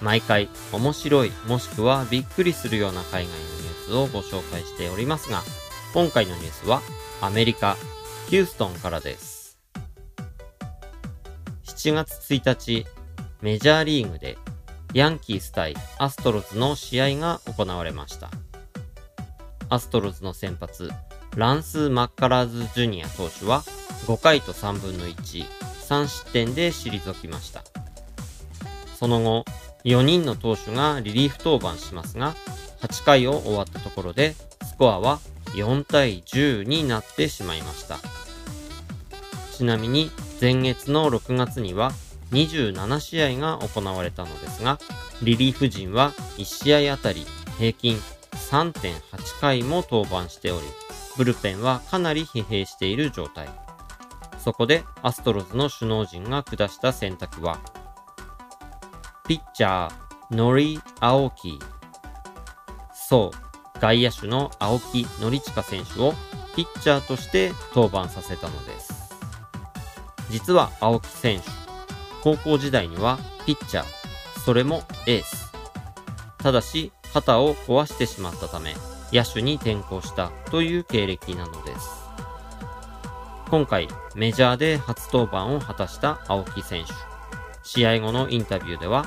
毎回面白いもしくはびっくりするような海外のニュースをご紹介しておりますが、今回のニュースはアメリカ、ヒューストンからです。7月1日、メジャーリーグでヤンキース対アストロズの試合が行われました。アストロズの先発、ランス・マッカラーズ・ジュニア投手は5回と3分の1、3失点で退きました。その後、4人の投手がリリーフ登板しますが、8回を終わったところで、スコアは4対10になってしまいました。ちなみに、前月の6月には27試合が行われたのですが、リリーフ陣は1試合あたり平均3.8回も登板しており、ブルペンはかなり疲弊している状態。そこでアストロズの首脳陣が下した選択は、ピッチャー、ノリ・アオキ。そう、外野手の青木則親選手をピッチャーとして登板させたのです。実は青木選手、高校時代にはピッチャー、それもエース。ただし、肩を壊してしまったため、野手に転向したという経歴なのです。今回、メジャーで初登板を果たした青木選手。試合後のインタビューでは、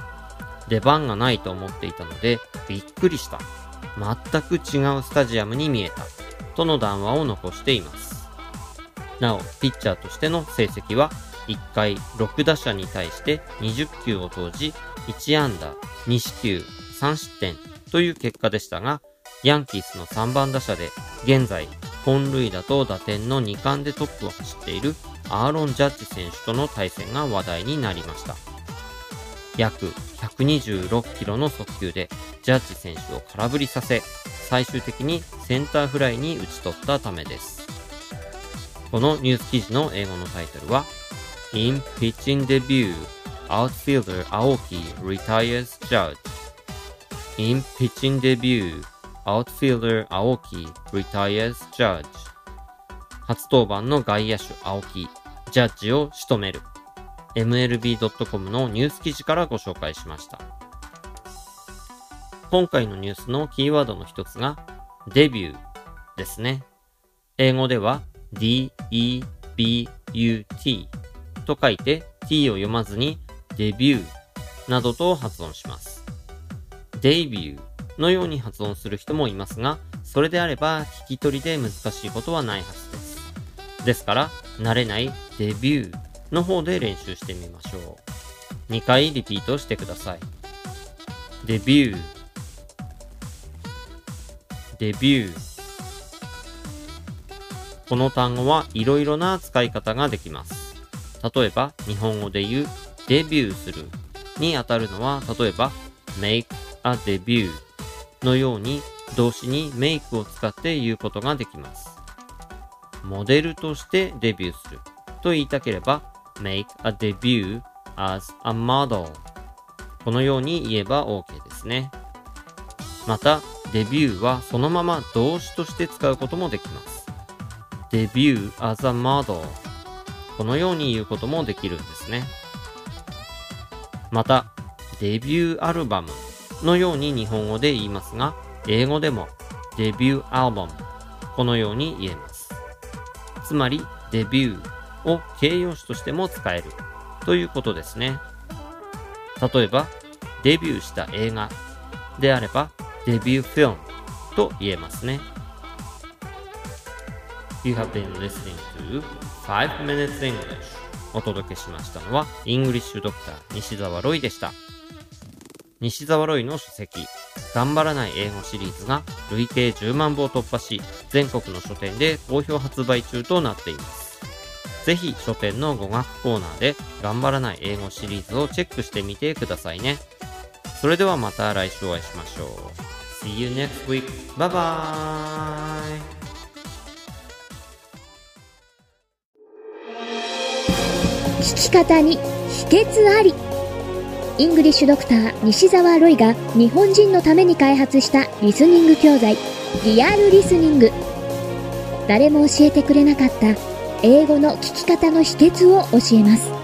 出番がないと思っていたので、びっくりした。全く違うスタジアムに見えた。との談話を残しています。なお、ピッチャーとしての成績は、1回6打者に対して20球を投じ、1安打、2四球、3失点という結果でしたが、ヤンキースの3番打者で、現在、本塁打と打点の2冠でトップを走っているアーロン・ジャッジ選手との対戦が話題になりました。約126キロの速球でジャッジ選手を空振りさせ、最終的にセンターフライに打ち取ったためです。このニュース記事の英語のタイトルは In Pitching Debut, Outfielder Aoki Retires Judge In Pitching Debut, Outfielder Aoki Retires Judge 初登板の外野手青木、ジャッジを仕留める。MLB.com のニュース記事からご紹介しました。今回のニュースのキーワードの一つが、デビューですね。英語では D-E-B-U-T と書いて T を読まずにデビューなどと発音します。デビューのように発音する人もいますが、それであれば聞き取りで難しいことはないはずです。ですから、慣れないデビューの方で練習してみましょう。2回リピートしてください。デビューデビューこの単語はいろいろな使い方ができます。例えば、日本語で言うデビューするにあたるのは、例えば make a debut のように動詞に make を使って言うことができます。モデルとしてデビューすると言いたければ make a debut as a model このように言えば OK ですね。また、デビューはそのまま動詞として使うこともできます。デビュー as a model このように言うこともできるんですね。また、デビューアルバムのように日本語で言いますが、英語でもデビューアルバムこのように言えます。つまり、デビューを形容詞としても使えるということですね。例えば、デビューした映画であれば、デビューフィルムと言えますね。You have been listening to 5 Minutes English お届けしましたのは、イングリッシュドクター西澤ロイでした。西澤ロイの書籍、頑張らない英語シリーズが累計10万部を突破し、全国の書店で好評発売中となっています。ぜひ書店の語学コーナーで頑張らない英語シリーズをチェックしてみてくださいね。それではまた来週お会いしましょう。See you next week. Bye bye! 聞き方に秘訣ありイングリッシュドクター西澤ロイが日本人のために開発したリスニング教材リアルリスニング誰も教えてくれなかった英語の聞き方の秘訣を教えます。